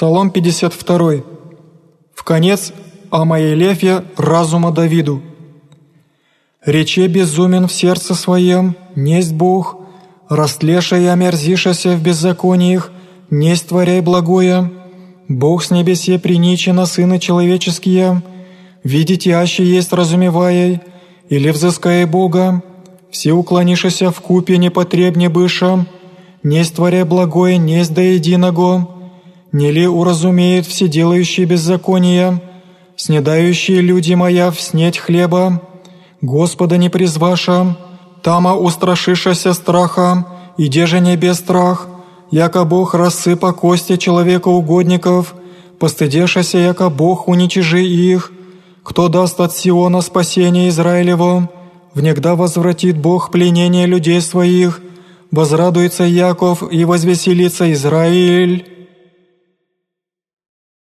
Псалом 52. В конец о моей лефе разума Давиду. «Рече безумен в сердце своем, несть Бог, растлеша и омерзишася в беззакониях, несть творяй благое, Бог с небесе приничи на сыны человеческие, видите, аще есть разумевая, или взыская Бога, все уклонишися в купе непотребне быша, несть творя благое, несть до единого, не ли уразумеют все делающие беззакония, снедающие люди моя в снеть хлеба, Господа не призваша, тама устрашишася страха, и деже не без страх, яко Бог рассыпа кости человека угодников, постыдешася, яко Бог уничижи их, кто даст от Сиона спасение Израилеву, внегда возвратит Бог пленение людей своих, возрадуется Яков и возвеселится Израиль».